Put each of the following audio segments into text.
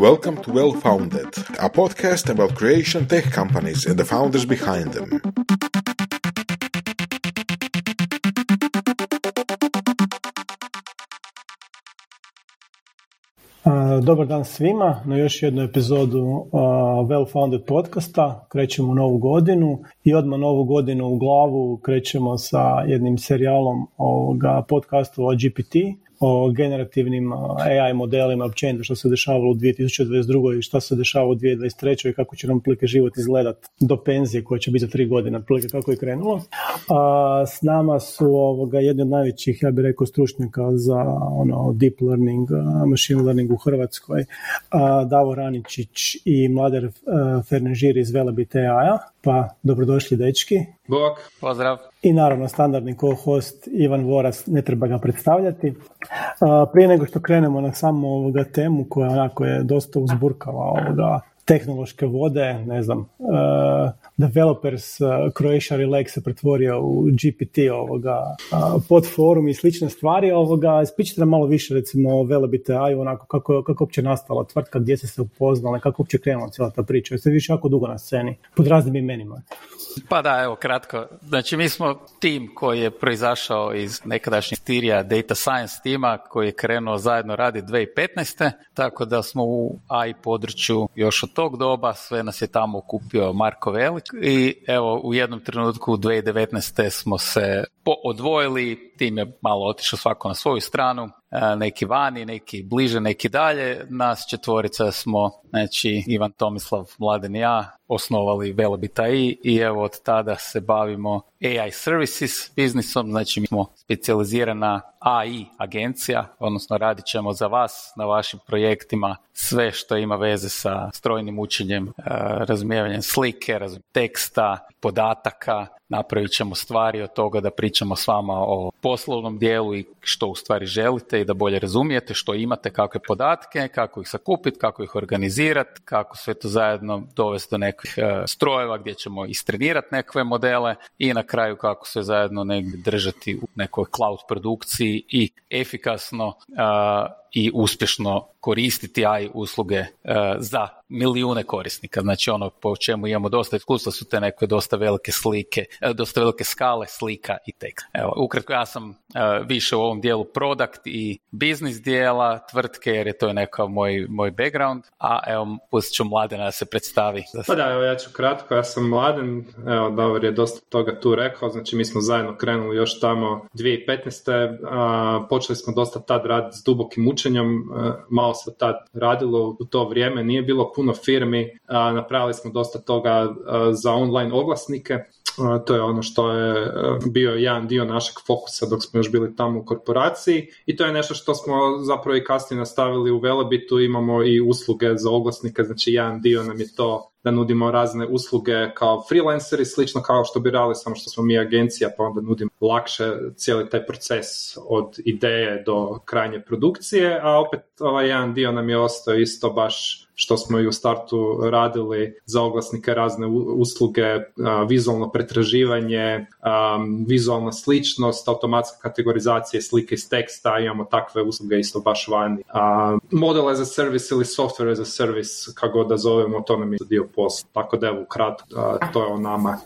Welcome to Well Founded, a podcast about creation tech companies and the founders behind them. Dobar dan svima na još jednu epizodu Well Founded podcasta. Krećemo u novu godinu i odmah novu godinu u glavu krećemo sa jednim serijalom ovoga podcastu o GPT o generativnim AI modelima općenito što se dešavalo u 2022. i što se dešava u 2023. i kako će nam plike život izgledat do penzije koja će biti za tri godine, plike kako je krenulo. A, s nama su ovoga jedni od najvećih, ja bih rekao, stručnjaka za ono, deep learning, machine learning u Hrvatskoj, a, Davo Raničić i Mlader Fernežir iz Velebit AI-a. Pa, dobrodošli dečki. Bok. Pozdrav. I naravno standardni co-host Ivan Voras, ne treba ga predstavljati. Prije nego što krenemo na samu ovoga temu koja onako je dosta uzburkala ovoga tehnološke vode, ne znam, developers uh, Croatia Relax se pretvorio u GPT ovoga uh, pod forum i slične stvari ovoga, ispričajte nam malo više recimo o Velebit AI, onako kako, kako uopće nastala tvrtka, gdje ste se upoznali, kako uopće krenula cijela ta priča, jeste više jako dugo na sceni, pod raznim imenima. Pa da, evo kratko, znači mi smo tim koji je proizašao iz nekadašnjeg Stirija Data Science tima koji je krenuo zajedno radi 2015. Tako da smo u AI području još od tog doba, sve nas je tamo okupio Marko Velik i evo u jednom trenutku u 2019. smo se odvojili, tim je malo otišao svako na svoju stranu, e, neki vani, neki bliže, neki dalje. Nas četvorica smo, znači Ivan Tomislav, Mladen i ja, osnovali Velobit AI i evo od tada se bavimo AI services biznisom, znači mi smo specijalizirana AI agencija, odnosno radit ćemo za vas na vašim projektima sve što ima veze sa strojnim učenjem, e, razumijevanjem slike, teksta, podataka, napravit ćemo stvari od toga da pričamo s vama o poslovnom dijelu i što u stvari želite i da bolje razumijete što imate, kakve podatke, kako ih sakupiti, kako ih organizirati, kako sve to zajedno dovesti do nekih e, strojeva gdje ćemo istrenirati nekakve modele i na kraju kako sve zajedno negdje držati u nekoj cloud produkciji i efikasno i uspješno koristiti AI usluge e, za milijune korisnika. Znači ono po čemu imamo dosta iskustva su te neke dosta velike slike, e, dosta velike skale slika i tekst. Evo, ukratko ja sam e, više u ovom dijelu product i biznis dijela tvrtke jer je to nekakav moj, moj background, a evo pustit ću Mladena da se predstavi. Pa da, evo ja ću kratko, ja sam Mladen, evo Davor je dosta toga tu rekao, znači mi smo zajedno krenuli još tamo 2015. A, počeli smo dosta tad raditi s dubokim učenjem, malo se tad radilo u to vrijeme, nije bilo puno firmi, napravili smo dosta toga za online oglasnike, to je ono što je bio jedan dio našeg fokusa dok smo još bili tamo u korporaciji i to je nešto što smo zapravo i kasnije nastavili u Velebitu, imamo i usluge za oglasnike, znači jedan dio nam je to da nudimo razne usluge kao freelanceri, slično kao što bi radili, samo što smo mi agencija, pa onda nudimo lakše cijeli taj proces od ideje do krajnje produkcije, a opet ovaj jedan dio nam je ostao isto baš što smo i u startu radili za oglasnike razne usluge, vizualno pretraživanje, vizualna sličnost, automatska kategorizacija slike iz teksta, imamo takve usluge isto baš vani. Model as a service ili software as a service, kako da zovemo, to nam je dio posla. Tako da evo, kratko, to je o nama.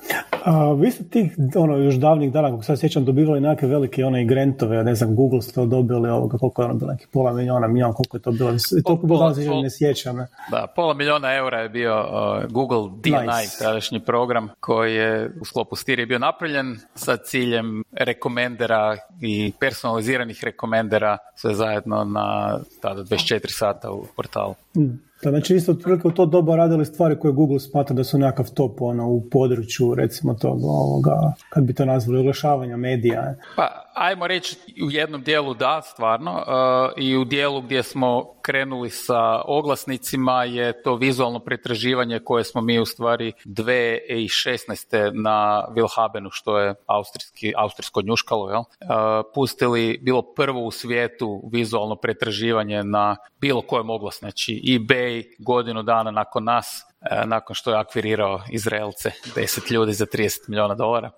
A, vi ste tih ono, još davnih dana, kako sad sjećam, dobivali neke velike one grantove, ne znam, Google ste dobili ovoga, koliko je ono bilo, neki pola milijuna, milijuna, koliko je to bilo, toliko bilo ne sjećam. Ne? Da, pola milijuna eura je bio uh, Google DNI, nice. tadašnji program koji je u sklopu Stiri bio napravljen sa ciljem rekomendera i personaliziranih rekomendera sve zajedno na tada 24 sata u portalu. Mm. Da, znači isto otprilike u to doba radili stvari koje Google smatra da su nekakav top ono, u području recimo tog ovoga, kad bi to nazvali, oglašavanja medija. Pa ajmo reći u jednom dijelu da, stvarno, uh, i u dijelu gdje smo krenuli sa oglasnicima je to vizualno pretraživanje koje smo mi u stvari 2016. na Wilhabenu, što je austrijski, austrijsko njuškalo, jel? Uh, pustili bilo prvo u svijetu vizualno pretraživanje na bilo kojem oglas, znači eBay godinu dana nakon nas, uh, nakon što je akvirirao Izraelce, 10 ljudi za 30 milijuna dolara.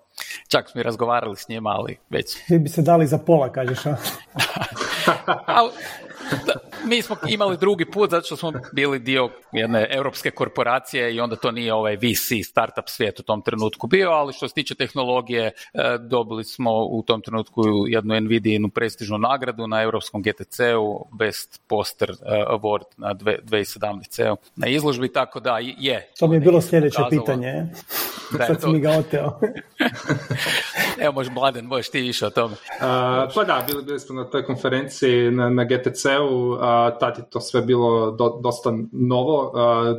Čak smo i razgovarali s njima, ali već... Vi bi se dali za pola, kažeš, a? mi smo imali drugi put zato što smo bili dio jedne europske korporacije i onda to nije ovaj VC startup svijet u tom trenutku bio, ali što se tiče tehnologije e, dobili smo u tom trenutku jednu Nvidia prestižnu nagradu na europskom GTC-u Best Poster e, Award na 2017 na izložbi, tako da je. To mi je bilo sljedeće pitanje. Da, Sad to... mi ga oteo. Evo, možeš, Mladen, možeš ti više o tome. pa da, bili, bili smo na toj konferenciji na, na GTC-u, tad je to sve bilo dosta novo,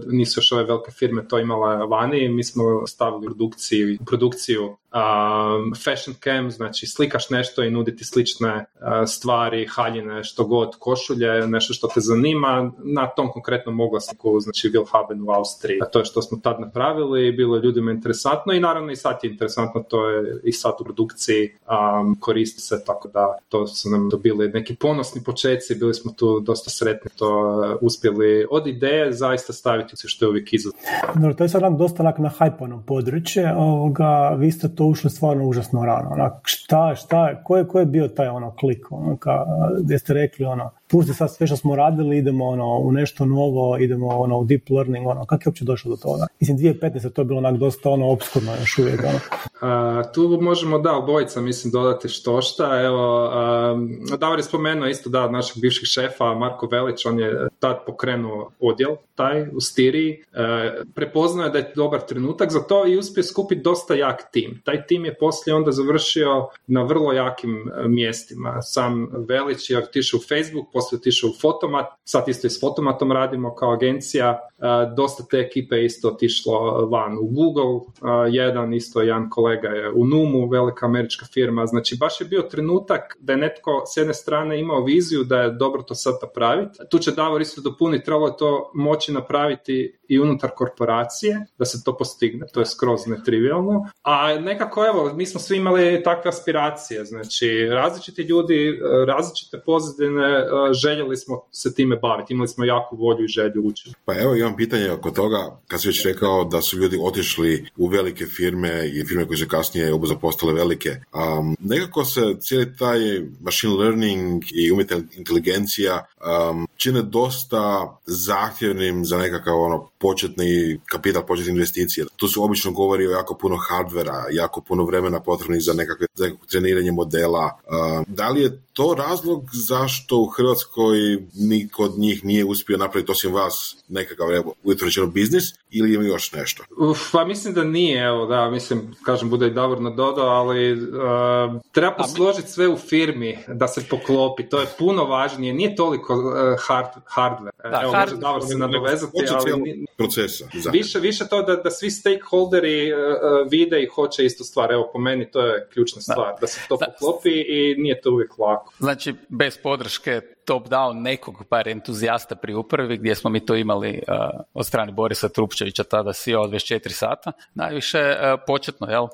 nisu još ove velike firme to imale vani, mi smo stavili produkciju, produkciju um, fashion cam, znači slikaš nešto i nuditi slične uh, stvari, haljine, što god, košulje, nešto što te zanima, na tom konkretnom oglasniku, znači Wilhaben u Austriji. A to je što smo tad napravili, bilo je ljudima interesantno i naravno i sad je interesantno, to je i sad u produkciji um, koristi se, tako da to su nam dobili neki ponosni početci, bili smo tu dosta sretni to uh, uspjeli od ideje zaista staviti se što je uvijek izazov. No, to je sad nam dosta na hajpanom područje, ovoga, vi ste to ušli stvarno užasno rano. Onak, šta, šta, ko je, ko je bio taj ono klik, ono, ka, gdje ste rekli ono, pusti sad sve što smo radili, idemo ono, u nešto novo, idemo ono, u deep learning, ono, kako je uopće došlo do toga? Mislim, 2015. to je bilo onak dosta ono, obskurno još uvijek. Ono. tu možemo, da, obojica, mislim, dodati što šta. Evo, Davor je spomenuo isto, da, našeg bivših šefa, Marko Velić, on je tad pokrenuo odjel, taj, u Stiriji. E, prepoznao je da je dobar trenutak za to i uspio skupiti dosta jak tim. Taj tim je poslije onda završio na vrlo jakim e, mjestima. Sam Velić je otišao u Facebook, poslije otišao u Fotomat, sad isto i s Fotomatom radimo kao agencija, e, dosta te ekipe isto otišlo van u Google, e, jedan isto jedan kolega je u Numu, velika američka firma, znači baš je bio trenutak da je netko s jedne strane imao viziju da je dobro to sad napraviti, tu će Davor isto dopuniti, trebalo je to moći napraviti i unutar korporacije, da se to postigne, to je skroz netrivialno, a nekako evo, mi smo svi imali takve aspiracije, znači različiti ljudi, e, različite pozadine, željeli smo se time baviti, imali smo jako volju i želju učiti. Pa evo imam pitanje oko toga, kad si već rekao da su ljudi otišli u velike firme i firme koje su kasnije obuza postale velike. Um, nekako se cijeli taj machine learning i umjetna inteligencija um, čine dosta zahtjevnim za nekakav ono početni kapital, početne investicije. Tu su obično govori o jako puno hardvera, jako puno vremena potrebnih za nekakve treniranje modela. Uh, da li je to razlog zašto u Hrvatskoj niko od njih nije uspio napraviti osim vas nekakav evo, biznis ili ima još nešto? Uf, pa mislim da nije, evo da, mislim, kažem, bude i Davor dodao, ali uh, treba posložiti sve u firmi da se poklopi, to je puno važnije, nije toliko uh, hard, hardware. Da, evo, hard... može Davor se nadovezati, ali... Procesa. Više, više to da, da svi stakeholderi uh, vide i hoće istu stvar, evo po meni to je ključna stvar, da, da se to da. poklopi i nije to uvijek lako. Znači, bez podrške top-down nekog par entuzijasta pri upravi gdje smo mi to imali uh, od strane Borisa Trupčevića, tada CEO 24 sata, najviše uh, početno, jel? Uh,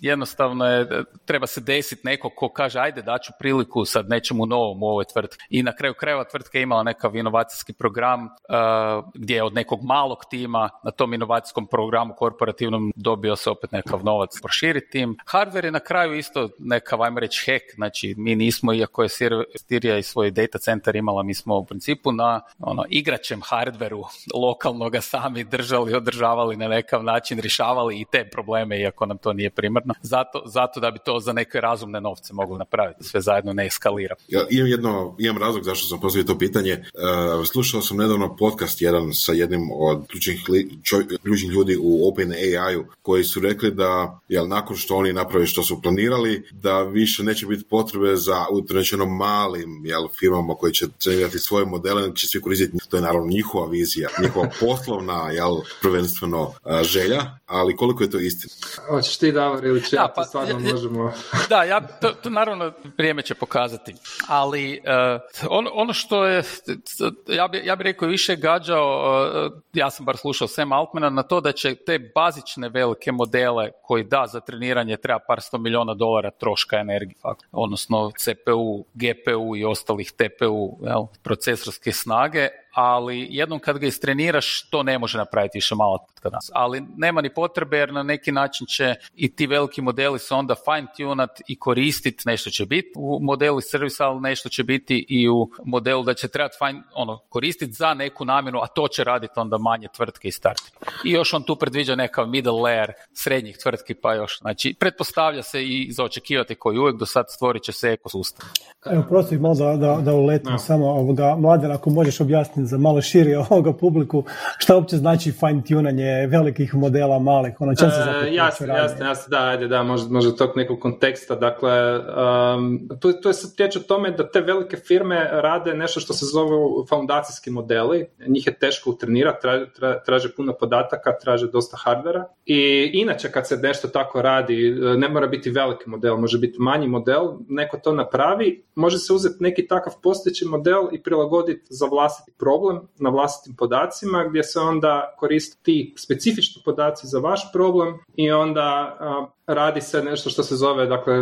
jednostavno je, treba se desiti neko ko kaže ajde daću priliku sad nečemu novom u ovoj tvrtki. I na kraju krajeva tvrtka je imala nekav inovacijski program gdje je od nekog malog tima na tom inovacijskom programu korporativnom dobio se opet nekav novac proširiti tim. Hardware je na kraju isto nekav, ajmo reći, hack, znači mi nismo, iako je Sirija i svoj center imala, mi smo u principu na ono, igračem hardveru lokalnog sami držali, održavali na nekav način, rješavali i te probleme, iako nam to nije primarno, zato, zato da bi to za neke razumne novce mogli napraviti, sve zajedno ne eskalira. Ja, imam, jedno, imam razlog zašto sam postavio to pitanje. Uh, slušao sam nedavno podcast jedan sa jednim od ključnih, ključnih ljudi u Open AI-u koji su rekli da jel, nakon što oni naprave što su planirali, da više neće biti potrebe za utrečeno malim jel, firmama firmama koje će trenirati svoje modele, će svi koristiti, to je naravno njihova vizija, njihova poslovna, jel, prvenstveno želja, ali koliko je to istina? Hoćeš ti Davor ili će, ja, pa, stvarno možemo... Da, ja, to, to, naravno vrijeme će pokazati, ali uh, ono, ono što je, ja bi, ja bi rekao više gađao, uh, ja sam bar slušao Sam Altmana, na to da će te bazične velike modele koji da za treniranje treba par sto milijuna dolara troška energije, odnosno CPU, GPU i ostalih TPU, jel, procesorske snage, ali jednom kad ga istreniraš, to ne može napraviti više malo tvrtka nas. Ali nema ni potrebe jer na neki način će i ti veliki modeli se onda fine tunat i koristiti, nešto će biti u modelu servisa, ali nešto će biti i u modelu da će trebati fine, ono, koristiti za neku namjenu, a to će raditi onda manje tvrtke i start. I još on tu predviđa nekav middle layer srednjih tvrtki, pa još. Znači, pretpostavlja se i za očekivati koji uvijek do sad stvorit će se ekosustav. Evo, prosim malo da, da, da uletim samo ovoga, mladen, ako možeš objasniti za malo širi ovoga publiku, šta uopće znači fine tunanje velikih modela, malih, ono čem se e, Jasno, jasno, jasno, da, ajde, da, može, može tog nekog konteksta, dakle, um, to, to je sad riječ o tome da te velike firme rade nešto što se zove foundacijski modeli, njih je teško utrenirati, traže, traže puno podataka, traže dosta hardvera. I inače kad se nešto tako radi, ne mora biti veliki model, može biti manji model, neko to napravi, može se uzeti neki takav postojeći model i prilagoditi za vlastiti problem na vlastitim podacima gdje se onda koriste ti specifični podaci za vaš problem i onda radi se nešto što se zove dakle,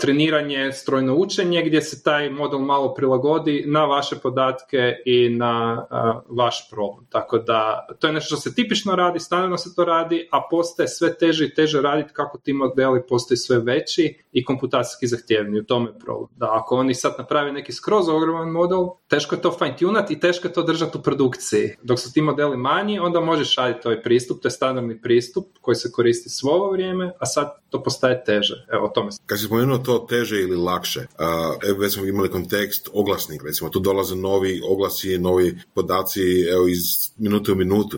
treniranje, strojno učenje gdje se taj model malo prilagodi na vaše podatke i na vaš problem. Tako da to je nešto što se tipično radi, standardno se to radi, a postaje sve teže i teže raditi kako ti modeli postaju sve veći i komputacijski zahtjevni. U tome problem. Da ako oni sad naprave neki skroz ogroman model, teško je to fine tunati i teško je držati u produkciji. Dok su ti modeli manji, onda možeš raditi ovaj pristup, to je standardni pristup koji se koristi svo ovo vrijeme, a sad to postaje teže. Evo, o tome. Kad si spomenuo to teže ili lakše, evo već smo imali kontekst oglasnik, recimo tu dolaze novi oglasi, novi podaci evo, iz minutu u minutu.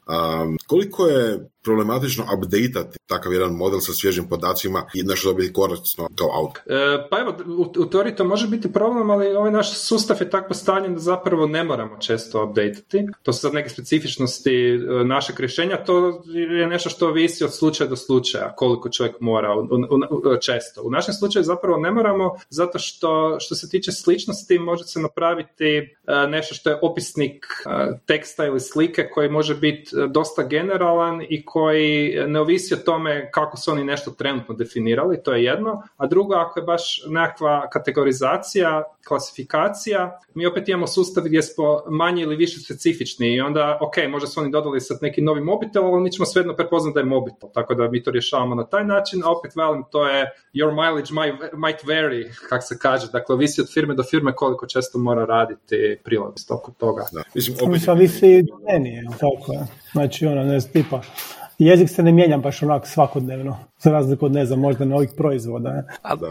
koliko je problematično updateati takav jedan model sa svježim podacima i nešto dobiti korisno kao out. E, pa evo, u, u teoriji to može biti problem, ali ovaj naš sustav je tako postavljen da zapravo ne moramo često updateati. To su sad neke specifičnosti e, našeg rješenja, to je nešto što ovisi od slučaja do slučaja, koliko čovjek mora u, često. U našem slučaju zapravo ne moramo, zato što što se tiče sličnosti može se napraviti e, nešto što je opisnik e, teksta ili slike koji može biti dosta generalan i koji ne ovisi o tome kako su oni nešto trenutno definirali, to je jedno, a drugo ako je baš nekakva kategorizacija, klasifikacija, mi opet imamo sustav gdje smo manje ili više specifični i onda, ok, možda su oni dodali sad neki novi mobitel, ali mi ćemo svejedno prepoznati da je mobitel, tako da mi to rješavamo na taj način, a opet velim, to je your mileage might vary, kako se kaže, dakle, ovisi od firme do firme koliko često mora raditi prilog oko toga. Da. Mislim, opet... Mislim, tako je. Znači, ono, ne tipa, jezik se ne mijenja baš onak svakodnevno, za razliku od, ne znam, možda novih proizvoda.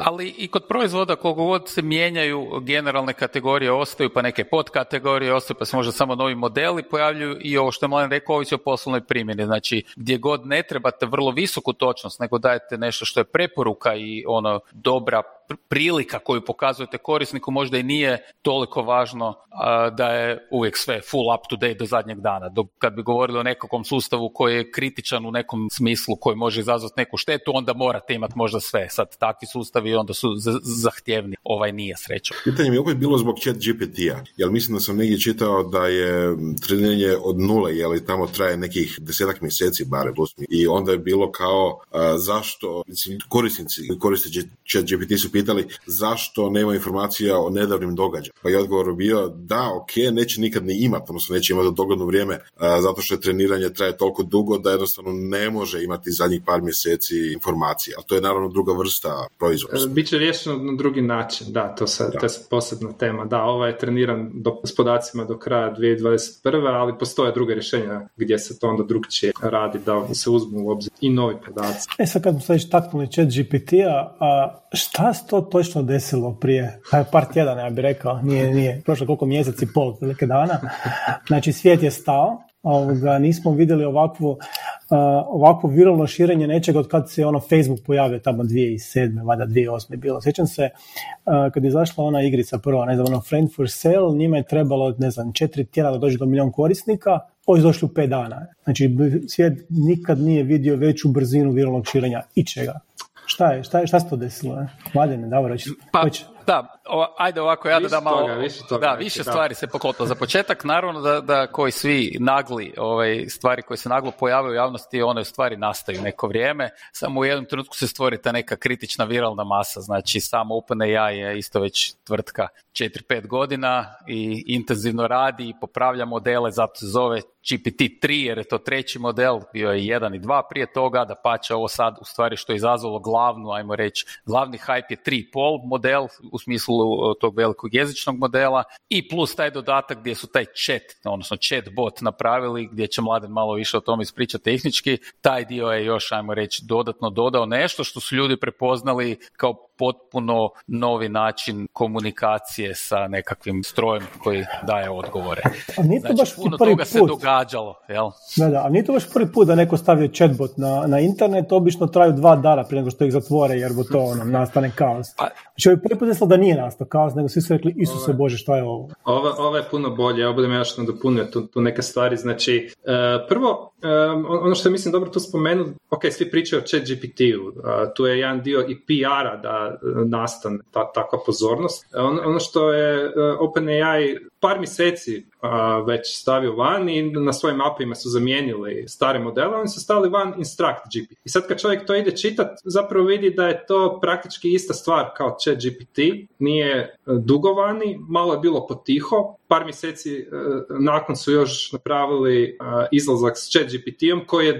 Ali, i kod proizvoda koliko god se mijenjaju, generalne kategorije ostaju, pa neke podkategorije ostaju, pa se možda samo novi modeli pojavljuju i ovo što je Mladen rekao, ovisi o poslovnoj primjeni. Znači, gdje god ne trebate vrlo visoku točnost, nego dajete nešto što je preporuka i ono dobra prilika koju pokazujete korisniku možda i nije toliko važno da je uvijek sve full up to date do zadnjeg dana. Dok kad bi govorili o nekakvom sustavu koji je kritičan u nekom smislu koji može izazvati neku štetu, onda morate imati možda sve. Sad takvi sustavi onda su zahtjevni. Ovaj nije sreća. Pitanje mi je opet bilo zbog chat GPT-a. Jel mislim da sam negdje čitao da je treniranje od nule, li tamo traje nekih desetak mjeseci bare plus I onda je bilo kao zašto korisnici koriste chat GPT su pitali zašto nema informacija o nedavnim događajima. Pa je odgovor bio da, ok, neće nikad ni imati, odnosno neće imati dogodno vrijeme, zato što je treniranje traje toliko dugo da jednostavno ne može imati zadnjih par mjeseci informacija. A to je naravno druga vrsta proizvoda. E, Biće riješeno na drugi način, da, to, sad, to je posebna tema. Da, ovo je treniran do, s podacima do kraja 2021. ali postoje druge rješenja gdje se to onda drugčije radi, da se uzmu u obzir i novi podaci. E sad kad smo sad taknuli chat GPT-a, a šta se to točno desilo prije par tjedana, ja bih rekao, nije, nije, prošlo koliko mjeseci, pol, velike dana. Znači, svijet je stao, ovoga, nismo vidjeli ovakvu, uh, ovakvo viralno širenje nečega od kad se ono Facebook pojavio tamo 2007. valjda 2008. bilo. Sjećam se uh, kad je izašla ona igrica prva, ne znam, ono Friend for Sale, njima je trebalo, ne znam, četiri tjedna da dođe do milijon korisnika, ovo došli u pet dana. Znači, svijet nikad nije vidio veću brzinu viralnog širenja ičega. Šta je, šta, je, šta se to desilo? Mladene, dobro, pa, Da, ajde ovako, ja da da malo... više toga, da, više stvari se poklopilo. Za početak, naravno da, da koji svi nagli ovaj, stvari koje se naglo pojavaju u javnosti, one u stvari nastaju neko vrijeme. Samo u jednom trenutku se stvori ta neka kritična viralna masa. Znači, samo OpenAI je isto već tvrtka 4-5 godina i intenzivno radi i popravlja modele, zato se zove GPT-3 jer je to treći model, bio je jedan i dva prije toga, da pače ovo sad u stvari što je izazvalo glavnu, ajmo reći, glavni hype je 3,5 model u smislu tog velikog jezičnog modela i plus taj dodatak gdje su taj chat, odnosno chat bot napravili gdje će Mladen malo više o tome ispričati tehnički, taj dio je još, ajmo reći, dodatno dodao nešto što su ljudi prepoznali kao potpuno novi način komunikacije sa nekakvim strojem koji daje odgovore. A nije to znači, baš puno prvi toga put. se događalo, jel? Da, da, a nije to baš prvi put da neko stavio chatbot na, na internet, obično traju dva dana prije nego što ih zatvore, jer bo to ono, nastane kaos. Pa, znači, ovaj prvi put da nije nastao kaos, nego svi su rekli, Isuse Bože, šta je ovo? Ovo, ovo je puno bolje, ja budem još nadopunio tu, tu neke stvari. Znači, uh, prvo, um, ono što mislim dobro tu spomenuti, ok, svi pričaju o chat GPT-u, uh, tu je jedan dio i PR-a da nastane ta, takva pozornost. On, ono što je uh, OpenAI par mjeseci već stavio van i na svojim mapima su zamijenili stare modele, oni su stavili van Instruct GPT. I sad kad čovjek to ide čitat, zapravo vidi da je to praktički ista stvar kao chat GPT, nije e, dugovani, malo je bilo potiho, par mjeseci e, nakon su još napravili e, izlazak s chat GPT-om koji je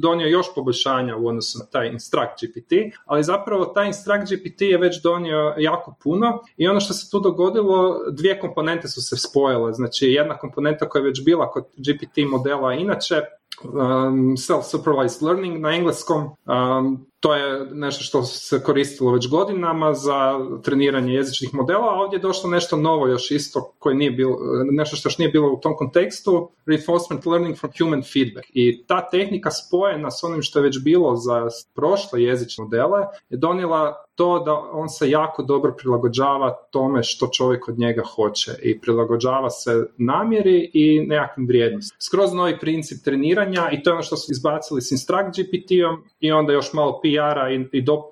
donio još poboljšanja u odnosu na taj Instruct GPT, ali zapravo taj Instruct GPT je već donio jako puno i ono što se tu dogodilo, dvije komponente su se spojile, znači jedna komponenta koja je već bila kod GPT modela inače, um, self-supervised learning na engleskom, um, to je nešto što se koristilo već godinama za treniranje jezičnih modela, a ovdje je došlo nešto novo još isto koje nije bilo, nešto što još nije bilo u tom kontekstu, reinforcement learning from human feedback. I ta tehnika spojena s onim što je već bilo za prošle jezične modele je donijela to da on se jako dobro prilagođava tome što čovjek od njega hoće i prilagođava se namjeri i nekakvim vrijednostima. Skroz novi princip treniranja i to je ono što su izbacili s Instruct GPT-om i onda još malo PR-a i,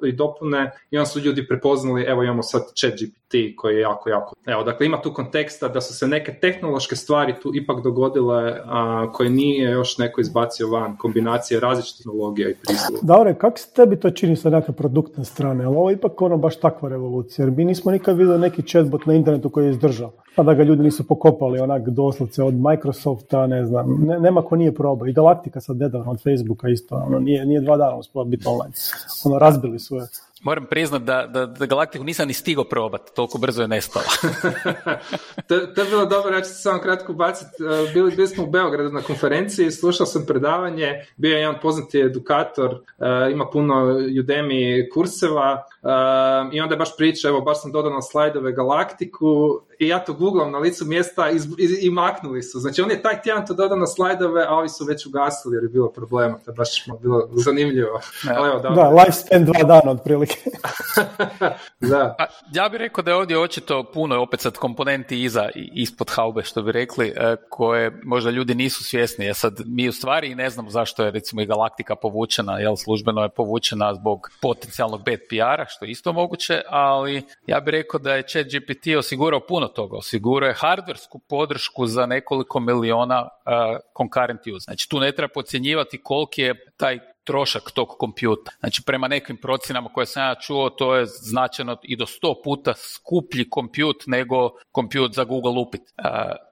i, dopune i onda su ljudi prepoznali, evo imamo sad chat GPT koji je jako, jako... Evo, dakle ima tu konteksta da su se neke tehnološke stvari tu ipak dogodile a, koje nije još neko izbacio van, kombinacije različitih tehnologija i pristupa. Dobre, kako se tebi to čini sa neke produktne strane? Ali ovo je ipak ono baš takva revolucija, jer mi nismo nikad vidjeli neki chatbot na internetu koji je izdržao, pa da ga ljudi nisu pokopali onak doslovce od Microsofta, ne znam, nema ko nije probao. I Galaktika sad nedavno od Facebooka isto, ono, nije, nije dva dana biti online. Ono, razbili su je. Moram priznat da, da, da Galaktiku nisam ni stigao probati, toliko brzo je nestala. to, to, je bilo dobro, ja ću se samo kratko baciti. E, bili, bili smo u Beogradu na konferenciji, slušao sam predavanje, bio je jedan poznati edukator, uh, ima puno Udemy kurseva uh, i onda je baš priča, evo baš sam dodao na slajdove Galaktiku i ja to googlam na licu mjesta i, i, maknuli su. Znači on je taj tjedan to dodao na slajdove, a ovi su već ugasili jer je bilo problema. To je baš bilo zanimljivo. Ali, evo, da, da, lifespan dva dana otprilike. da. A, ja bih rekao da je ovdje očito puno opet sad komponenti iza i ispod haube što bi rekli, e, koje možda ljudi nisu svjesni. Ja sad mi u stvari ne znamo zašto je recimo i Galaktika povučena, jel službeno je povučena zbog potencijalnog bad PR-a, što je isto moguće, ali ja bih rekao da je chat GPT osigurao puno toga. Osiguruje hardversku podršku za nekoliko miliona uh, concurrent use. Znači tu ne treba podcjenjivati koliki je taj trošak tog kompjuta. Znači prema nekim procjenama koje sam ja čuo to je značajno i do sto puta skuplji kompjut nego kompjut za Google upit. Uh,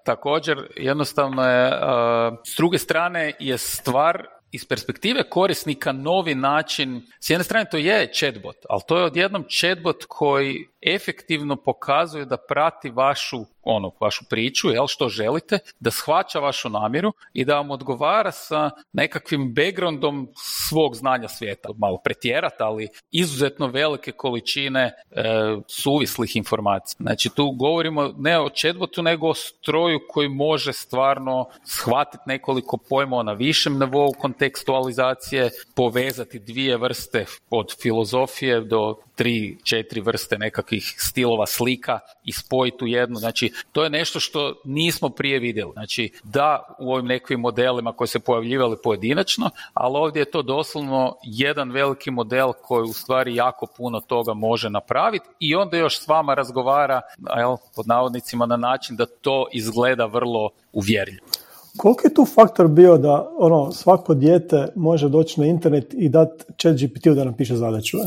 također jednostavno je uh, s druge strane je stvar iz perspektive korisnika novi način, s jedne strane to je chatbot, ali to je odjednom chatbot koji efektivno pokazuje da prati vašu ono, vašu priču, jel, što želite, da shvaća vašu namjeru i da vam odgovara sa nekakvim backgroundom svog znanja svijeta. Malo pretjerati, ali izuzetno velike količine e, suvislih informacija. Znači tu govorimo ne o chatbotu, nego o stroju koji može stvarno shvatiti nekoliko pojmova na višem nivou kontekstualizacije, povezati dvije vrste od filozofije do tri, četiri vrste nekakvih stilova slika i spojiti u jednu. Znači to je nešto što nismo prije vidjeli. Znači, da u ovim nekim modelima koji se pojavljivali pojedinačno, ali ovdje je to doslovno jedan veliki model koji u stvari jako puno toga može napraviti i onda još s vama razgovara, jel, pod navodnicima, na način da to izgleda vrlo uvjerljivo. Koliko je tu faktor bio da ono, svako dijete može doći na internet i dati chat GPT-u da napiše zadaću?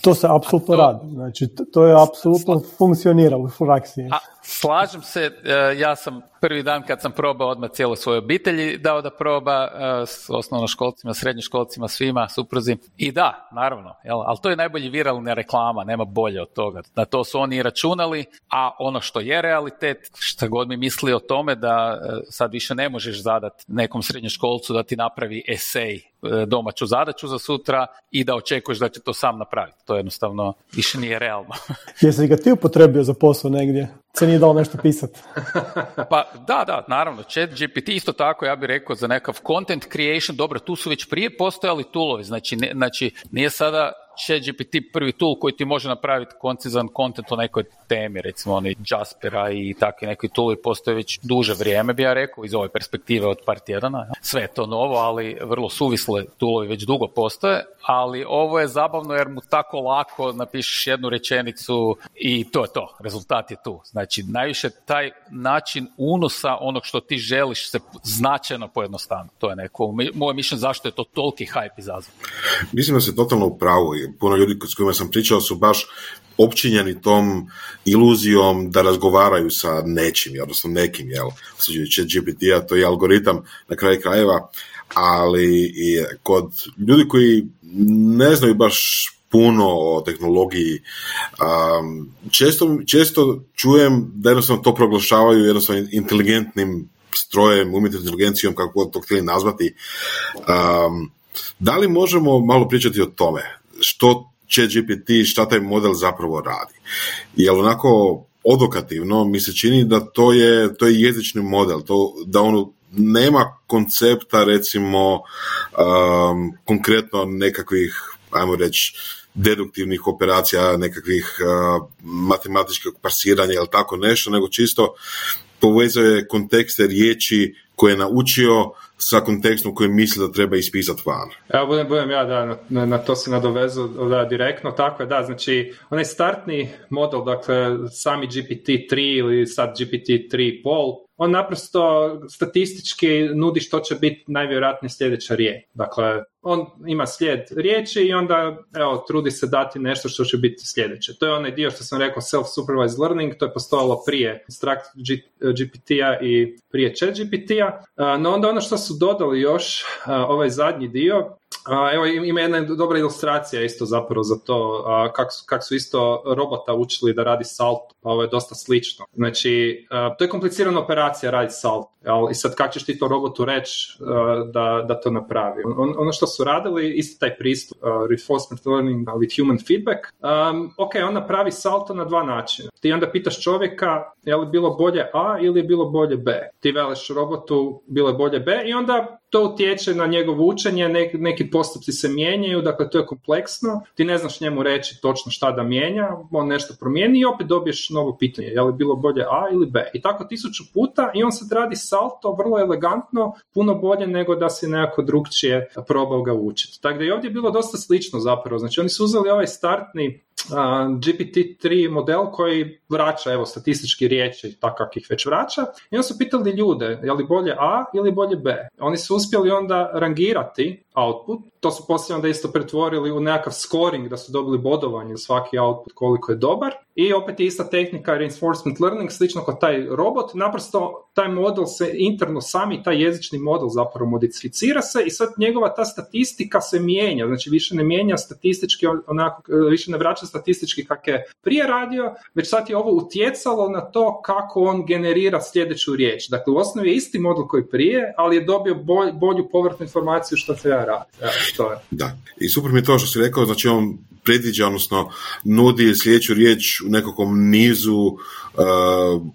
To se apsolutno radi. Znači, to je apsolutno funkcionira u praksi. Slažem se, e, ja sam prvi dan kad sam probao odmah cijelo svoje obitelji dao da proba e, s osnovnoškolcima, srednjoškolcima, svima, supruzi. I da, naravno, jel? ali to je najbolji viralna reklama, nema bolje od toga. Da to su oni računali, a ono što je realitet, šta god mi misli o tome da e, sad više ne možeš zadat nekom srednjoškolcu da ti napravi esej domaću zadaću za sutra i da očekuješ da će to sam napraviti. To jednostavno više nije realno. Jesi ga ti upotrebio za posao negdje? Se nije dalo nešto pisati. pa da, da, naravno, chat GPT isto tako, ja bih rekao, za nekakav content creation, dobro, tu su već prije postojali toolovi, znači, ne, znači nije sada ChatGPT prvi tool koji ti može napraviti koncizan content o nekoj temi, recimo oni Jaspera i takvi neki tool postoje već duže vrijeme, bi ja rekao, iz ove perspektive od par tjedana. Sve je to novo, ali vrlo suvisle toolovi već dugo postoje, ali ovo je zabavno jer mu tako lako napišeš jednu rečenicu i to je to, rezultat je tu. Znači, najviše taj način unosa onog što ti želiš se značajno pojednostavno. To je neko, moje mišljenje zašto je to toliki hype izazvao. Mislim da se totalno u pravu puno ljudi s kojima sam pričao su baš općinjeni tom iluzijom da razgovaraju sa nečim, odnosno nekim, jel, će GPT-a, to je algoritam na kraju krajeva, ali i kod ljudi koji ne znaju baš puno o tehnologiji. Um, često, često čujem da jednostavno to proglašavaju jednostavno inteligentnim strojem, umjetnom inteligencijom, kako to htjeli nazvati. Um, da li možemo malo pričati o tome? Što će GPT, šta taj model zapravo radi. Jer onako odokativno mi se čini da to je, to je jezični model, to, da on nema koncepta recimo um, konkretno nekakvih, ajmo reći, deduktivnih operacija, nekakvih uh, matematičkog parsiranja ili tako nešto, nego čisto povezuje kontekste riječi koje je naučio sa kontekstom koji misli da treba ispisati van. Evo budem, budem ja da na, na to se nadovezu da, direktno, tako je da, znači onaj startni model, dakle sami GPT-3 ili sad GPT-3.5 on naprosto statistički nudi što će biti najvjerojatnije sljedeća riječ. Dakle, on ima slijed riječi i onda evo, trudi se dati nešto što će biti sljedeće. To je onaj dio što sam rekao self-supervised learning, to je postojalo prije Instruct GPT-a i prije chat GPT-a. No onda ono što su dodali još, ovaj zadnji dio, Evo ima jedna dobra ilustracija isto zapravo za to kako su, kak su isto robota učili da radi salto, pa ovo je dosta slično. Znači, to je komplicirana operacija raditi salto, i sad kako ćeš ti to robotu reći da, da to napravi. On, ono što su radili, isto taj pristup, reinforcement learning with human feedback, um, ok, on napravi salto na dva načina. Ti onda pitaš čovjeka je li bilo bolje A ili je bilo bolje B. Ti veliš robotu bilo je bolje B i onda to utječe na njegovo učenje, neki, neki postupci se mijenjaju, dakle to je kompleksno, ti ne znaš njemu reći točno šta da mijenja, on nešto promijeni i opet dobiješ novo pitanje, je li bilo bolje A ili B. I tako tisuću puta i on sad radi salto vrlo elegantno, puno bolje nego da si nekako drugčije probao ga učiti. Tako da je ovdje bilo dosta slično zapravo, znači oni su uzeli ovaj startni GPT-3 model koji vraća evo statistički riječi tako kak ih već vraća. I onda su pitali ljude je li bolje A ili bolje B. Oni su uspjeli onda rangirati output, to su poslije onda isto pretvorili u nekakav scoring da su dobili bodovanje svaki output koliko je dobar i opet je ista tehnika reinforcement learning, slično kao taj robot, naprosto taj model se interno sami, taj jezični model zapravo modificira se i sad njegova ta statistika se mijenja, znači više ne mijenja statistički onako, više ne vraća statistički kak je prije radio, već sad je ovo utjecalo na to kako on generira sljedeću riječ. Dakle, u osnovi je isti model koji prije, ali je dobio bolju povratnu informaciju što treba raditi. to je. Da, i super mi je to što si rekao, znači on predviđa, odnosno nudi sljedeću riječ u nekakvom nizu uh,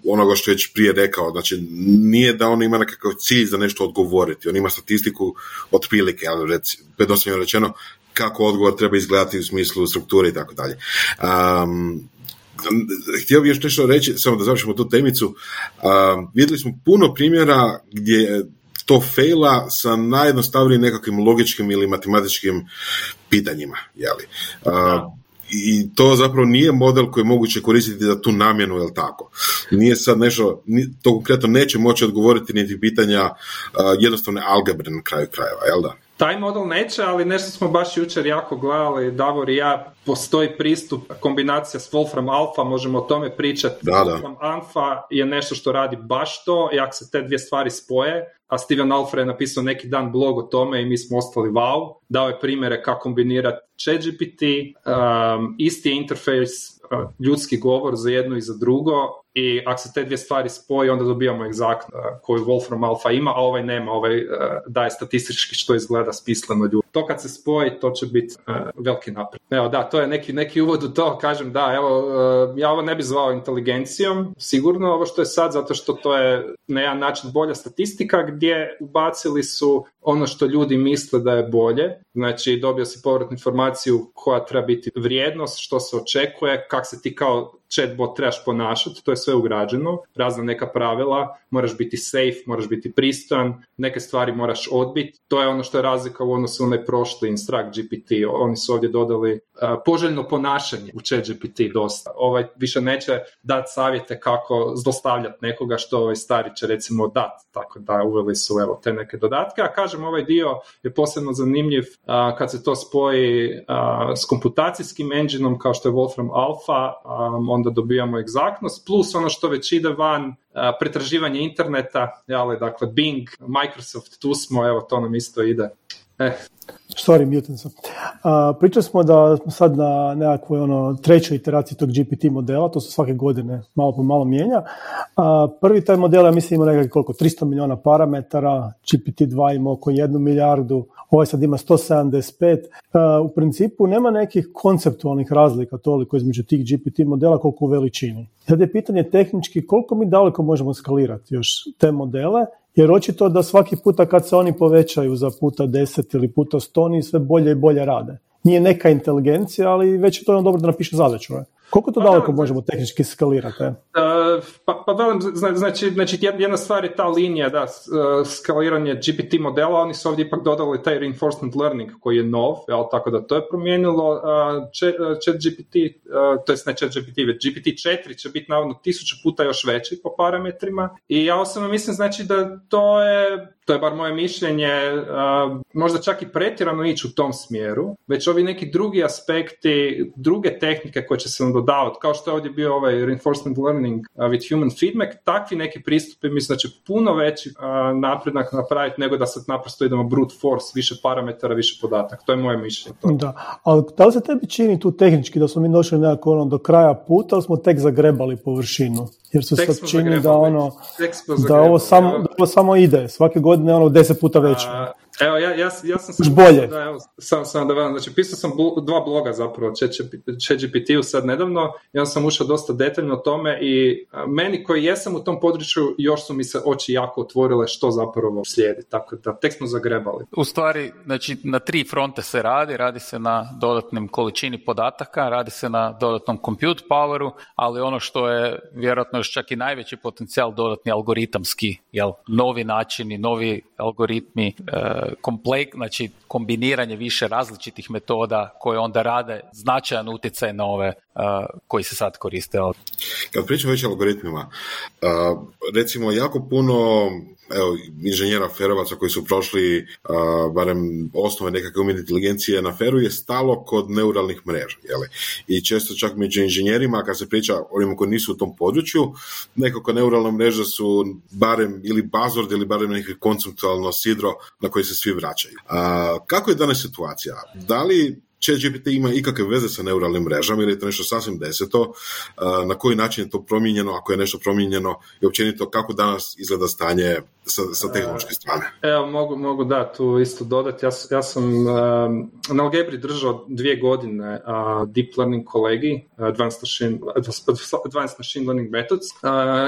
onoga što je već prije rekao. Znači, nije da on ima nekakav cilj za nešto odgovoriti. On ima statistiku otprilike, ali reci, rečeno, kako odgovor treba izgledati u smislu strukture i tako dalje. Um, htio bih još nešto reći, samo da završimo tu temicu. vidjeli smo puno primjera gdje to faila sa najjednostavnijim nekakvim logičkim ili matematičkim pitanjima. Jeli? i to zapravo nije model koji je moguće koristiti za tu namjenu, jel tako? Nije sad nešto, to konkretno neće moći odgovoriti niti pitanja jednostavne algebre na kraju krajeva, jel da? Taj model neće, ali nešto smo baš jučer jako gledali, Davor i ja, postoji pristup, kombinacija s Wolfram Alpha, možemo o tome pričati. Da, da. Wolfram Alpha je nešto što radi baš to i ako se te dvije stvari spoje, a Steven Alfred je napisao neki dan blog o tome i mi smo ostali wow, dao je primjere kako kombinirati ChatGPT, um, isti interfejs, uh, ljudski govor za jedno i za drugo i ako se te dvije stvari spoji, onda dobijamo egzaktno koju Wolfram Alpha ima, a ovaj nema, ovaj uh, daje statistički što izgleda smisleno ljudi. To kad se spoji, to će biti uh, veliki napred. Evo da, to je neki, neki uvod u to, kažem da, evo, uh, ja ovo ne bi zvao inteligencijom, sigurno ovo što je sad, zato što to je na jedan način bolja statistika gdje ubacili su ono što ljudi misle da je bolje, znači dobio si povratnu informaciju koja treba biti vrijednost, što se očekuje, kak se ti kao chatbot trebaš ponašati, to je sve ugrađeno, razna neka pravila, moraš biti safe, moraš biti pristojan, neke stvari moraš odbiti, to je ono što je razlika u odnosu na onaj prošli Instruct GPT, oni su ovdje dodali poželjno ponašanje u chat GPT dosta, ovaj više neće dati savjete kako zlostavljati nekoga što ovaj stari će recimo dati, tako da uveli su evo te neke dodatke, a kažem ovaj dio je posebno zanimljiv kad se to spoji s komputacijskim engineom kao što je Wolfram Alpha, on onda dobijamo egzaktnost, plus ono što već ide van, pretraživanje interneta, jale, dakle Bing, Microsoft, tu smo, evo to nam isto ide. Eh. Sorry, mutant sam. pričali smo da smo sad na nekakvoj ono, trećoj iteraciji tog GPT modela, to se svake godine malo po malo mijenja. A, prvi taj model, ja mislim, ima nekakvih koliko, 300 milijuna parametara, GPT-2 ima oko jednu milijardu, ovaj sad ima 175. Uh, u principu nema nekih konceptualnih razlika toliko između tih GPT modela koliko u veličini. Sad je pitanje tehnički koliko mi daleko možemo skalirati još te modele, jer očito da svaki puta kad se oni povećaju za puta 10 ili puta 100, oni sve bolje i bolje rade. Nije neka inteligencija, ali već je to ono dobro da napiše zadaću. Koliko to pa daleko možemo tehnički skalirati? Uh, pa, pa velim, znači, znači jedna stvar je ta linija, da, uh, skaliranje GPT modela, oni su ovdje ipak dodali taj reinforcement learning koji je nov, jel, tako da to je promijenilo. Uh, chat GPT, to jest ne chat GPT, već GPT-4 će biti navodno tisuću puta još veći po parametrima i ja osobno mislim znači da to je to je bar moje mišljenje, možda čak i pretjerano ići u tom smjeru, već ovi neki drugi aspekti, druge tehnike koje će se dodavati, kao što je ovdje bio ovaj reinforcement learning with human feedback, takvi neki pristupi mislim da će puno veći napredak napraviti nego da sad naprosto idemo brute force, više parametara, više podataka. To je moje mišljenje. Da, ali da li se tebi čini tu tehnički da smo mi došli nekako ono do kraja puta, ali smo tek zagrebali površinu? Jer se sad čini da ono, da ovo, samo, da ovo samo ide, svake godine ono deset puta veće. Evo, ja, ja, ja sam sam... bolje. Da, evo, sam, sam da znači pisao sam dva bloga zapravo, ChatGPT-u sad nedavno i onda sam ušao dosta detaljno o tome i meni koji jesam u tom području još su mi se oči jako otvorile što zapravo slijedi, tako da tek smo zagrebali. U stvari, znači na tri fronte se radi, radi se na dodatnim količini podataka, radi se na dodatnom compute poweru, ali ono što je vjerojatno još čak i najveći potencijal dodatni algoritamski, jel, novi načini, novi algoritmi, e, komplek, znači kombiniranje više različitih metoda koje onda rade značajan utjecaj na ove uh, koji se sad koriste. Kad pričam već o algoritmima, uh, recimo jako puno evo, inženjera ferovaca koji su prošli uh, barem osnove nekakve umjetne inteligencije na feru je stalo kod neuralnih mreža. Jeli? I često čak među inženjerima, kad se priča o onima koji nisu u tom području, nekako neuralna mreža su barem ili bazord ili barem neki konceptualno sidro na koji se svi vraćaju. Uh, kako je danas situacija? Da li ChatGPT ima ikakve veze sa neuralnim mrežama ili je to nešto sasvim deseto, na koji način je to promijenjeno, ako je nešto promijenjeno i općenito kako danas izgleda stanje sa, sa tehnološke strane. Evo, mogu, mogu da, tu isto dodati. Ja, ja sam na Algebri držao dvije godine uh, Deep Learning kolegi, Advanced Machine, Advanced Machine Learning Methods,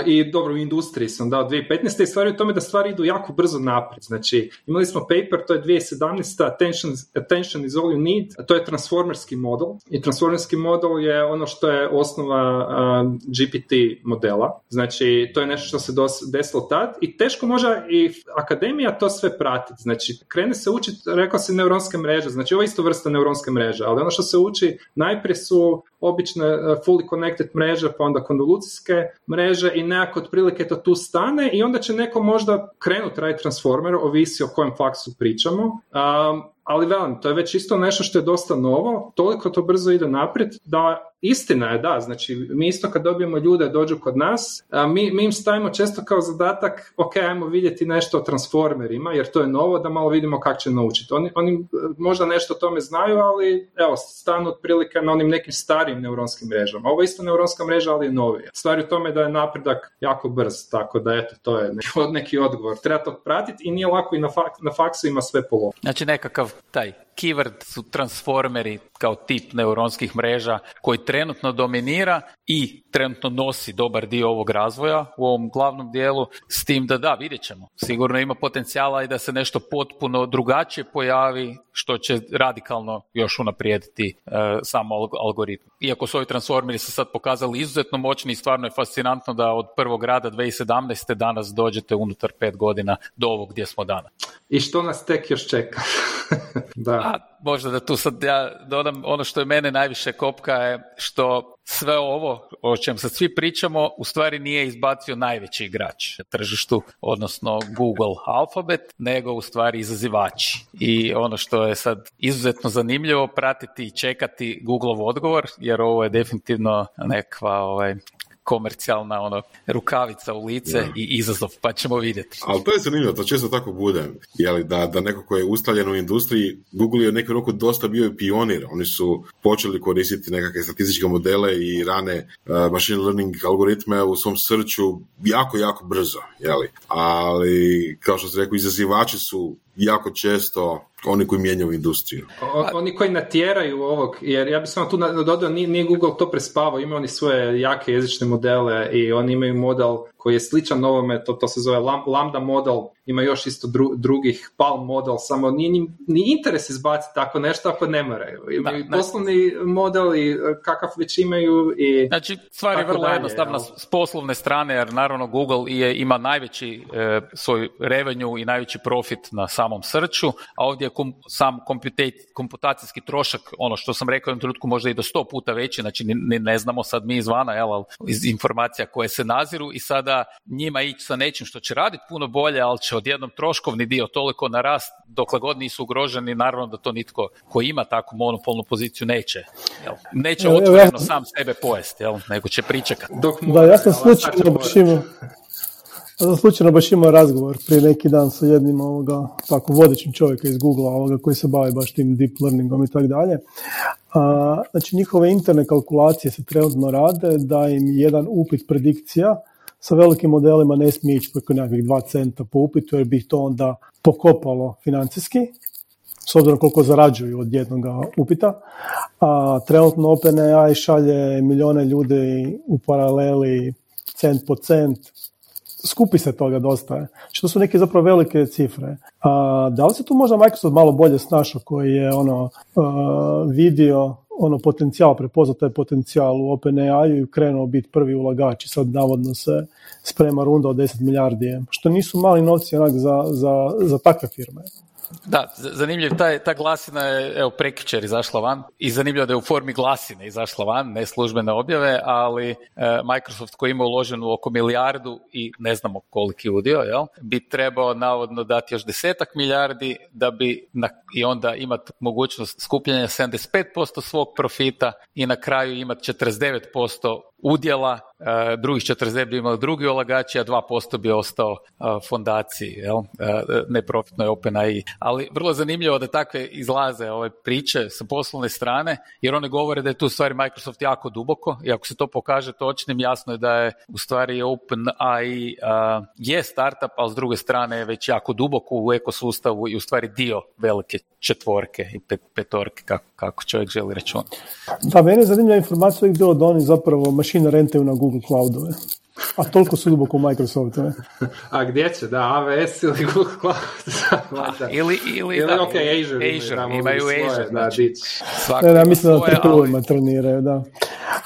i dobro, u industriji sam dao 2015. i stvari u tome da stvari idu jako brzo naprijed. Znači, imali smo paper, to je 2017. Attention, attention is all you need, to je transformerski model i transformerski model je ono što je osnova GPT modela. Znači, to je nešto što se desilo tad i teško može i akademija to sve pratiti. Znači, krene se učiti, rekao se neuronske mreže, znači ovo je isto vrsta neuronske mreže, ali ono što se uči najprije su obične fully connected mreže, pa onda konvolucijske mreže i nekako otprilike to tu stane i onda će neko možda krenuti raditi transformer, ovisi o kojem faksu pričamo. Um, ali velim, to je već isto nešto što je dosta novo, toliko to brzo ide naprijed da istina je, da, znači mi isto kad dobijemo ljude dođu kod nas, a mi, mi im stavimo često kao zadatak, ok, ajmo vidjeti nešto o transformerima, jer to je novo, da malo vidimo kako će naučiti. Oni, oni možda nešto o tome znaju, ali evo, stanu otprilike na onim nekim starim neuronskim mrežama. Ovo je isto neuronska mreža, ali je novija. Stvari u tome da je napredak jako brz, tako da eto, to je neki, neki odgovor. Treba to pratiti i nije lako i na, fak, na faksu ima sve polo. Znači nekakav taj keyword su transformeri kao tip neuronskih mreža koji trenutno dominira i trenutno nosi dobar dio ovog razvoja u ovom glavnom dijelu, s tim da da, vidjet ćemo. Sigurno ima potencijala i da se nešto potpuno drugačije pojavi, što će radikalno još unaprijediti e, samo algoritm. Iako su ovi transformeri se sad pokazali izuzetno moćni i stvarno je fascinantno da od prvog rada 2017. danas dođete unutar pet godina do ovog gdje smo danas. I što nas tek još čeka? da. A, možda da tu sad ja dodam ono što je mene najviše kopka je što sve ovo o čem sad svi pričamo u stvari nije izbacio najveći igrač na tržištu, odnosno Google Alphabet, nego u stvari izazivači. I ono što je sad izuzetno zanimljivo pratiti i čekati Googleov odgovor, jer ovo je definitivno nekakva ovaj, komercijalna ono, rukavica u lice i izazov, pa ćemo vidjeti. Ali to je zanimljivo, to često tako bude. Jeli, da, da neko ko je ustaljen u industriji, Google je u roku dosta bio i pionir. Oni su počeli koristiti nekakve statističke modele i rane uh, machine learning algoritme u svom srču jako, jako brzo. Jeli. Ali, kao što se rekao, izazivači su jako često oni koji mijenjaju industriju. oni koji natjeraju ovog, jer ja bih samo tu dodao, nije, nije Google to prespavao, imaju oni svoje jake jezične modele i oni imaju model koji je sličan ovome, to, to se zove Lambda model, ima još isto drugih Palm model, samo nije ni interes izbaciti tako nešto ako ne moraju. Imaju da, poslovni model i e, kakav već imaju i Znači, stvar je vrlo jednostavna s poslovne strane, jer naravno Google je, ima najveći e, svoj revenue i najveći profit na samom srču, a ovdje je sam komputacijski trošak, ono što sam rekao u trenutku možda i do sto puta veći, znači ne, ne znamo sad mi izvana, jel, iz informacija koje se naziru i sada njima ići sa nečim što će raditi puno bolje, ali će odjednom troškovni dio toliko narast, dokle god nisu ugroženi, naravno da to nitko ko ima takvu monopolnu poziciju neće. Jel? Neće otvoreno sam sebe pojesti, jel? nego će pričekati. da, ja sam slučajno baš imao ja sam slučajno baš imao razgovor prije neki dan sa jednim ovoga, tako vodećim čovjeka iz Google ovoga koji se bavi baš tim deep learningom i tako dalje. A, znači njihove interne kalkulacije se trenutno rade da im jedan upit predikcija sa velikim modelima ne smije ići preko nekakvih 2 centa po upitu jer bi to onda pokopalo financijski s obzirom koliko zarađuju od jednog upita. A trenutno OpenAI šalje milijone ljudi u paraleli cent po cent skupi se toga dosta. Što su neke zapravo velike cifre. A, da li se tu možda Microsoft malo bolje snašao koji je ono vidio ono potencijal, prepoznao taj potencijal u OpenAI i krenuo biti prvi ulagač i sad navodno se sprema runda od 10 milijardi, što nisu mali novci onak za, za, za takve firme. Da, zanimljiv, ta, ta glasina je evo prekjučer izašla van. I zanimljivo da je u formi glasine izašla van, ne službene objave, ali e, Microsoft koji ima uloženu oko milijardu i ne znamo koliki udio, jel, bi trebao navodno dati još desetak milijardi da bi na, i onda imati mogućnost skupljanja 75% svog profita i na kraju imati 49% udjela drugih 49 bi imali drugi ulagači, a 2% bi ostao fondaciji, jel? neprofitnoj OpenAI. Ali vrlo zanimljivo da takve izlaze ove priče sa poslovne strane, jer one govore da je tu stvari Microsoft jako duboko i ako se to pokaže točnim, jasno je da je u stvari OpenAI je startup, ali s druge strane je već jako duboko u ekosustavu i u stvari dio velike četvorke i petorke, kako, kako čovjek želi računati. Da, meni je zanimljiva informacija uvijek bilo da oni zapravo mašine rentaju na Google Cloudove. A toliko su duboko u Microsoftu, ne? A gdje će, da, AWS ili Google Cloud? ili, ili, ili da, ok, Azure, Azure imaju svoje, Azure, da, znači, ne, da, mislim da trpilima treniraju, da. A,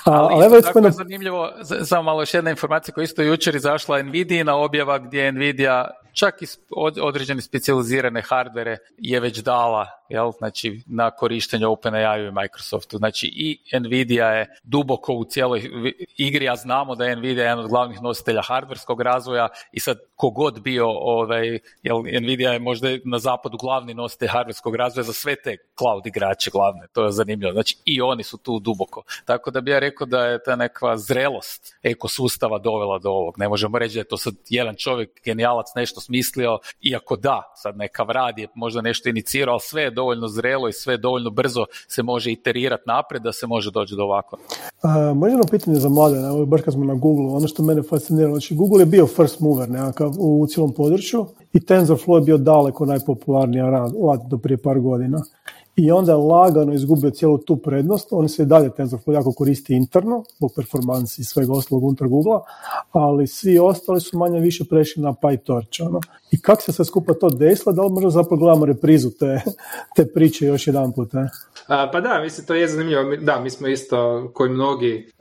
ali, ali evo tako je zanimljivo, samo malo još jedna informacija koja isto jučer izašla Nvidia objava gdje Nvidia čak i određene specijalizirane hardvere je već dala jel? Znači, na korištenje OpenAI i Microsoftu. Znači i Nvidia je duboko u cijeloj igri, a znamo da je Nvidia jedan od glavnih nositelja hardverskog razvoja i sad kogod bio, ovaj, jel, Nvidia je možda na zapadu glavni nositelj hardverskog razvoja za sve te cloud igrače glavne, to je zanimljivo. Znači i oni su tu duboko. Tako da bi ja rekao da je ta neka zrelost ekosustava dovela do ovog. Ne možemo reći da je to sad jedan čovjek, genijalac, nešto smislio, iako da, sad neka vrad je možda nešto inicirao, ali sve je dovoljno zrelo i sve dovoljno brzo se može iterirati naprijed da se može doći do ovako. Može jedno pitanje za mlade, evo baš kad smo na Google, ono što mene fascinira, znači Google je bio first mover nekakav u cijelom području i TensorFlow je bio daleko najpopularnija rad, do prije par godina i onda je lagano izgubio cijelu tu prednost. On se i dalje TensorFlow jako koristi interno, zbog performansi i svega ostalog unutar Google, ali svi ostali su manje više prešli na PyTorch. Ono. I kako se sve skupa to desilo, da li možda zapravo gledamo reprizu te, te priče još jedan put? Ne? pa da, mislim, to je zanimljivo. Da, mi smo isto, koji mnogi,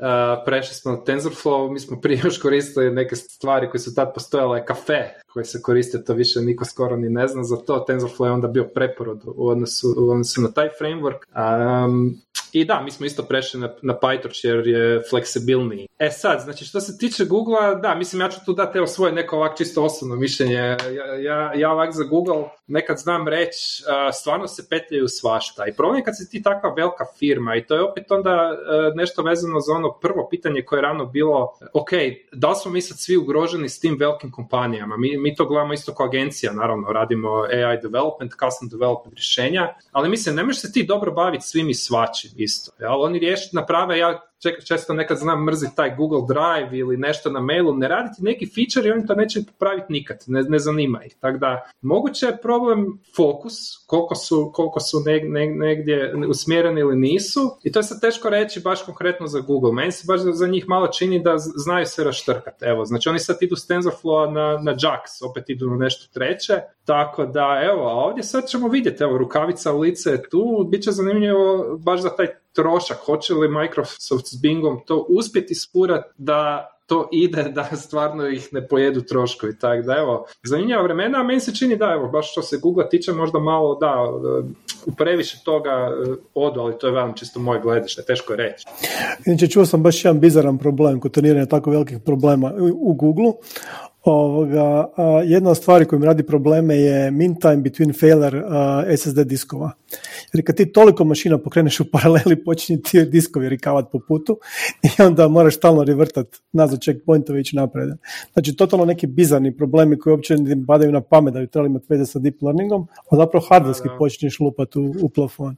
prešli smo na TensorFlow, mi smo prije još koristili neke stvari koje su tad postojale, kafe, koje se koriste, to više niko skoro ni ne zna za to. TensorFlow je onda bio preporod u odnosu, u odnosu taj framework. Um, i da, mi smo isto prešli na, na PyTorch jer je fleksibilniji. E sad, znači što se tiče Google, da, mislim ja ću tu dati evo svoje neko ovak čisto osobno mišljenje. Ja, ja, ja ovak za Google nekad znam reći, stvarno se petljaju svašta. I problem je kad si ti takva velika firma i to je opet onda nešto vezano za ono prvo pitanje koje je rano bilo, ok, da li smo mi sad svi ugroženi s tim velikim kompanijama? Mi, mi to gledamo isto kao agencija, naravno, radimo AI development, custom development rješenja, ali mislim, ne možeš se ti dobro baviti svim i svačim isto. Jel? Oni riješiti naprave, ja često nekad znam mrziti taj Google Drive ili nešto na mailu, ne raditi neki feature i oni to neće popraviti nikad, ne, ne zanima ih. Tako da, moguće je problem fokus, koliko su, koliko su negdje usmjereni ili nisu i to je sad teško reći baš konkretno za Google. Meni se baš za njih malo čini da znaju se raštrkati. Evo, znači oni sad idu s TensorFlow na, na Jax, opet idu na nešto treće, tako da evo, a ovdje sad ćemo vidjeti, evo, rukavica u lice je tu, bit će zanimljivo baš za taj trošak, hoće li Microsoft s Bingom to uspjeti spurati da to ide da stvarno ih ne pojedu troškovi. Tako da evo, zanimljiva vremena, a meni se čini da evo, baš što se Google tiče možda malo da u previše toga e, odu, ali to je vam čisto moje gledište, teško je reći. Inače, čuo sam baš jedan bizaran problem kod treniranja tako velikih problema u Google. Ovoga, jedna od stvari koja mi radi probleme je mean time between failure SSD diskova. Jer kad ti toliko mašina pokreneš u paraleli, počinje ti diskovi rikavat po putu i onda moraš stalno revrtat nazad checkpointove ići naprijed. Znači, totalno neki bizarni problemi koji uopće ne badaju na pamet da bi trebali imati veze sa deep learningom, a zapravo hardverski počinješ lupati u, u plafon.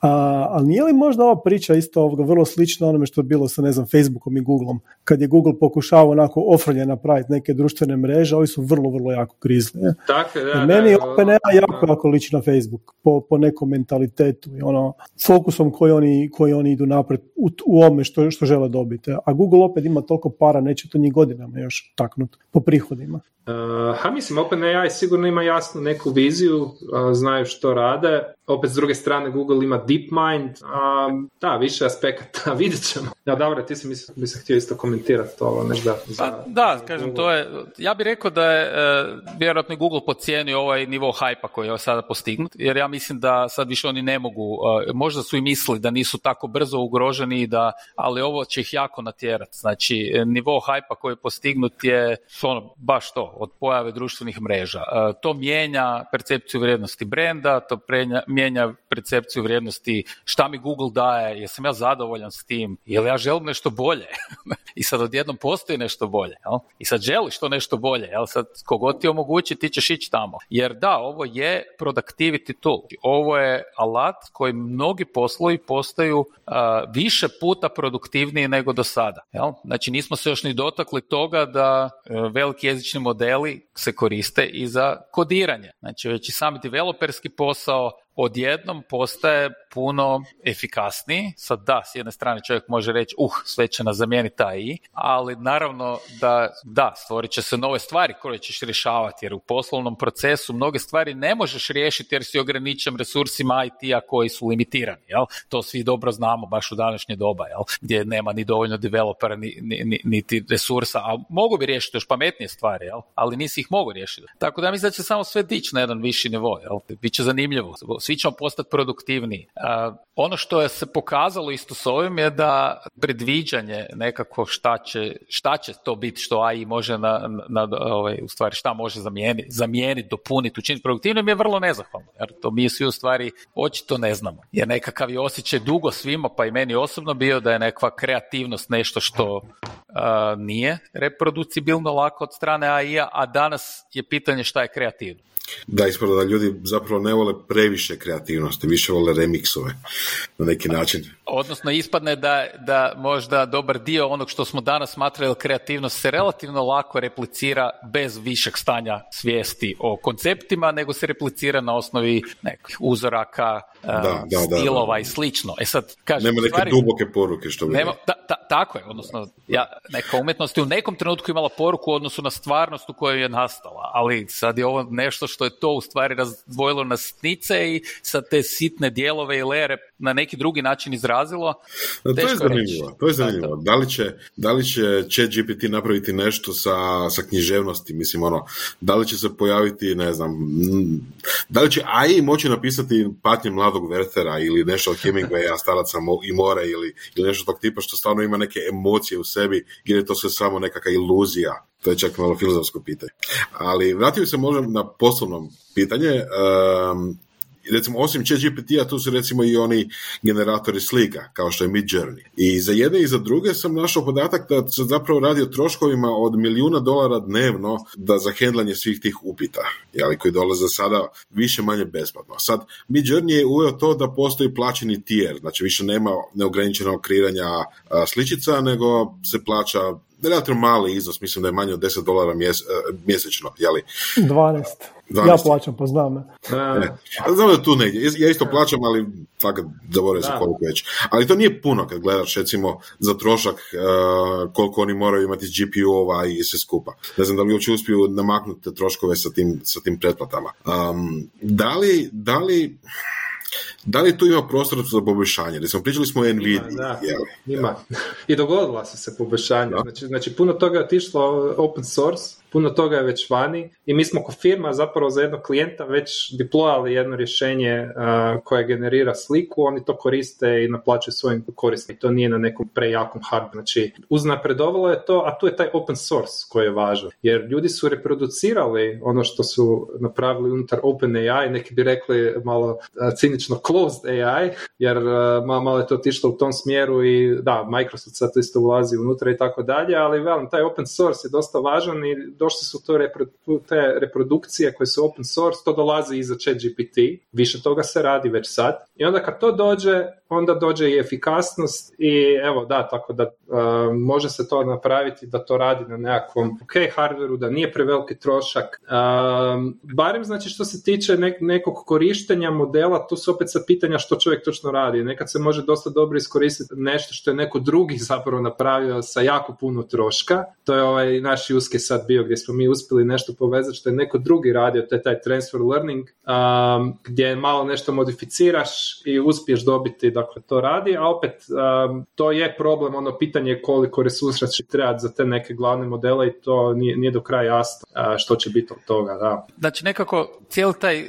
A, ali nije li možda ova priča isto ovoga vrlo slična onome što je bilo sa, ne znam, Facebookom i Googleom, kad je Google pokušavao onako ofrlje napraviti neke društvene mreže, ovi su vrlo, vrlo jako grizli. Tako, da, meni je OpenAI jako, jako liči na Facebook po, po nekom mentalitetu i ono, fokusom koji oni, koji oni idu napred u, u ovome što, što žele dobiti. A Google opet ima toliko para, neće to njih godinama još taknuti po prihodima. Uh, ha, mislim, OpenAI sigurno ima jasnu neku viziju, znaju što rade. Opet s druge strane Google ima DeepMind, a, da, više aspekata, vidjet ćemo. Ja, dobro, ti si mi, mi se htio isto komentirati to, da. Za, pa, da, kažem, to je, ja bih rekao da je e, vjerojatno Google pocijenio ovaj nivo hajpa koji je sada postignut, jer ja mislim da sad više oni ne mogu, e, možda su i mislili da nisu tako brzo ugroženi, da, ali ovo će ih jako natjerati. Znači, nivo hajpa koji je postignut je ono, baš to, od pojave društvenih mreža. E, to mijenja percepciju vrijednosti brenda, to mijenja percepciju vrijednosti šta mi Google daje, jesam ja zadovoljan s tim, jel ja želim nešto bolje. I sad odjednom postoji nešto bolje. Jel? I sad želiš to nešto bolje. Jel? Sad kogod ti omogući, ti ćeš ići tamo. Jer da, ovo je productivity tool. Ovo je alat koji mnogi poslovi postaju više puta produktivniji nego do sada. Jel? Znači nismo se još ni dotakli toga da e, veliki jezični modeli se koriste i za kodiranje. Znači već i sami developerski posao odjednom postaje puno efikasniji. Sad da, s jedne strane čovjek može reći, uh, sve će nas zamijeniti taj i, ali naravno da, da, stvorit će se nove stvari koje ćeš rješavati, jer u poslovnom procesu mnoge stvari ne možeš riješiti jer si ograničen resursima IT-a koji su limitirani, jel? To svi dobro znamo baš u današnje doba, jel? Gdje nema ni dovoljno developera, ni, ni, niti resursa, a mogu bi riješiti još pametnije stvari, jel? Ali nisi ih mogu riješiti. Tako da mislim da će samo sve dići na jedan viši nivo, jel? Biće zanimljivo svi ćemo postati produktivniji. Ono što je se pokazalo isto s ovim je da predviđanje nekako šta će, šta će to biti što AI može na, na ovaj, u stvari šta može zamijeniti, zamijeniti dopuniti, učiniti produktivnim je vrlo nezahvalno. Jer to mi svi u stvari očito ne znamo. Jer nekakav je osjećaj dugo svima, pa i meni osobno bio da je nekakva kreativnost nešto što nije reproducibilno lako od strane AI-a, a danas je pitanje šta je kreativno. Da, ispada da ljudi zapravo ne vole previše kreativnosti, više vole remiksove na neki način. Odnosno ispadne da, da možda dobar dio onog što smo danas smatrali kreativnost se relativno lako replicira bez višeg stanja svijesti o konceptima, nego se replicira na osnovi nekih uzoraka, da, da, stilova i slično. E sad, kažem, nema neke stvari, duboke poruke što bi... Nema, tako je, odnosno ja, neka umjetnost je u nekom trenutku imala poruku u odnosu na stvarnost u kojoj je nastala, ali sad je ovo nešto što je to u stvari razdvojilo na sitnice i sa te sitne dijelove i lere na neki drugi način izrazilo. To je zanimljivo. To je zanimljivo. Da li će, da li će ChatGPT napraviti nešto sa, sa književnosti, mislim ono, da li će se pojaviti, ne znam, da li će AI moći napisati patnje mladog Werthera ili nešto od Hemingwaya, staraca i more ili, ili nešto tog tipa što stvarno ima neke emocije u sebi ili je to sve samo nekakva iluzija to je čak malo filozofsko pitanje. Ali vratio se možda na poslovnom pitanje. Um, recimo, osim ChatGPT-a, tu su recimo i oni generatori slika, kao što je Midjourney. I za jedne i za druge sam našao podatak da se zapravo radi o troškovima od milijuna dolara dnevno da za hendlanje svih tih upita, jeli, koji dolaze sada više manje besplatno. Sad, Midjourney je uveo to da postoji plaćeni tier, znači više nema neograničenog kreiranja sličica, nego se plaća relativno mali iznos, mislim da je manje od 10 dolara mjes, e, mjesečno, jeli? 12. 12. Ja plaćam, poznam me. Znam da tu negdje. Ja isto plaćam, ali fakat zaboravim se koliko već. Ali to nije puno kad gledaš, recimo, za trošak uh, koliko oni moraju imati GPU-ova i sve skupa. Ne znam da li uopće uspiju namaknuti te troškove sa tim, sa tim pretplatama. Um, da li, da li da li tu ima prostor za poboljšanje? Recimo, pričali smo o Nvidia. Da, ima. I dogodila su se poboljšanja. Znači, znači, puno toga je otišlo open source, puno toga je već vani i mi smo kao firma zapravo za jednog klijenta već deployali jedno rješenje koje generira sliku, oni to koriste i naplaćuju svojim korisnikom. To nije na nekom prejakom hardware. Znači, uznapredovalo je to, a tu je taj open source koji je važan. Jer ljudi su reproducirali ono što su napravili unutar OpenAI, neki bi rekli malo cinično closed AI, jer malo je to otišlo u tom smjeru i da, Microsoft sad isto ulazi unutra i tako dalje, ali velim, taj open source je dosta važan i došli su to te reprodukcije koje su open source, to dolazi iza chat GPT, više toga se radi već sad. I onda kad to dođe, onda dođe i efikasnost i evo da, tako da uh, može se to napraviti da to radi na nekakvom ok hardveru, da nije preveliki trošak. Uh, barem znači što se tiče nekog korištenja modela, tu su opet sa pitanja što čovjek točno radi. Nekad se može dosta dobro iskoristiti nešto što je neko drugi zapravo napravio sa jako puno troška. To je ovaj naš uske sad bio gdje smo mi uspjeli nešto povezati što je neko drugi radio, to je taj transfer learning, um, gdje malo nešto modificiraš i uspiješ dobiti da dakle to radi, a opet um, to je problem, ono pitanje koliko resursa će trebati za te neke glavne modele i to nije, nije do kraja jasno što će biti od toga. Da. Znači nekako cijeli taj uh,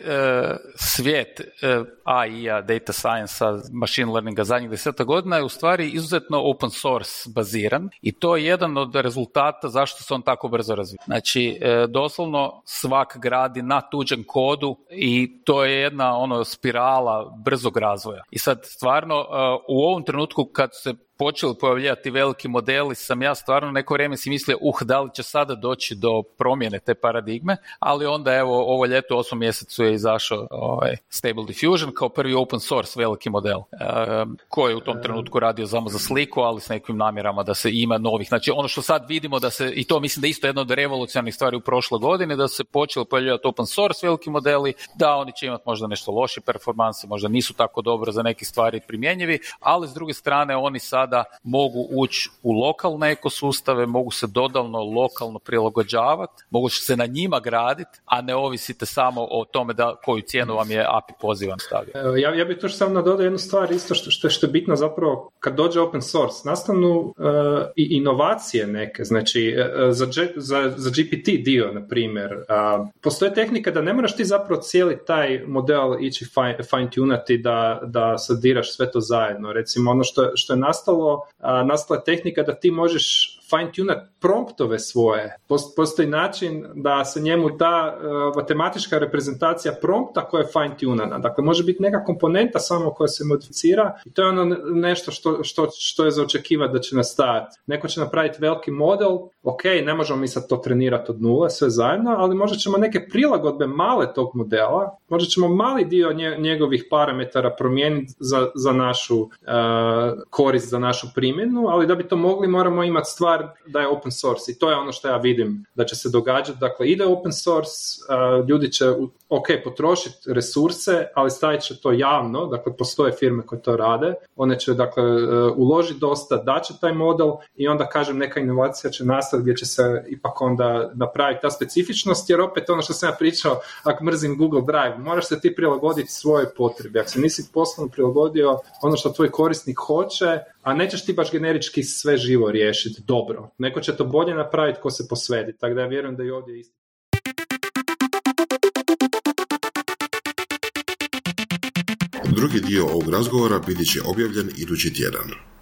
svijet uh, AI-a, data science-a, machine learninga zadnjih deseta godina je u stvari izuzetno open source baziran i to je jedan od rezultata zašto se on tako brzo razvija. Znači, uh, doslovno svak gradi na tuđem kodu i to je jedna ono spirala brzog razvoja. I sad stvarno u ovom trenutku kad se počeli pojavljivati veliki modeli, sam ja stvarno neko vrijeme si mislio, uh, da li će sada doći do promjene te paradigme, ali onda evo ovo ljeto u osmom mjesecu je izašao ovaj, Stable Diffusion kao prvi open source veliki model, um, koji je u tom trenutku radio samo za sliku, ali s nekim namjerama da se ima novih. Znači ono što sad vidimo da se, i to mislim da je isto jedna od revolucionarnih stvari u prošloj godini, da se počeli pojavljivati open source veliki modeli, da oni će imati možda nešto loše performanse, možda nisu tako dobro za neke stvari primjenjivi, ali s druge strane oni sada sada mogu ući u lokalne ekosustave, mogu se dodalno lokalno prilagođavati, mogu se na njima graditi, a ne ovisite samo o tome da koju cijenu vam je API pozivan stavio. Ja, ja bih tu samo nadodao jednu stvar isto što, što, što je bitno zapravo kad dođe open source, nastanu uh, i inovacije neke, znači uh, za, za, za GPT dio, na primjer, uh, postoje tehnika da ne moraš ti zapravo cijeli taj model ići fine, fine tunati da, da sadiraš sve to zajedno. Recimo ono što, što je nastalo nastalo, nastala tehnika da ti možeš fine tunat promptove svoje. Postoji način da se njemu ta uh, matematička reprezentacija prompta koja je fine tunana. Dakle, može biti neka komponenta samo koja se modificira i to je ono nešto što, što, što je za očekivati da će nastajati. Neko će napraviti veliki model, ok, ne možemo mi sad to trenirati od nule, sve zajedno, ali možda ćemo neke prilagodbe male tog modela, možda ćemo mali dio njegovih parametara promijeniti za, za našu uh, korist, za našu primjenu, ali da bi to mogli moramo imati stvar da je open source i to je ono što ja vidim da će se događati. Dakle, ide open source, ljudi će, ok, potrošiti resurse, ali stavit će to javno, dakle, postoje firme koje to rade, one će, dakle, e, uložiti dosta, daće taj model i onda, kažem, neka inovacija će nastati gdje će se ipak onda napraviti ta specifičnost, jer opet ono što sam ja pričao, ako mrzim Google Drive, moraš se ti prilagoditi svoje potrebi. Ako se nisi poslovno prilagodio ono što tvoj korisnik hoće, a nećeš ti baš generički sve živo riješiti dobro. Neko će to bolje napraviti ko se posvedi, tako da ja vjerujem da i ovdje isto. Drugi dio ovog razgovora biti će objavljen idući tjedan.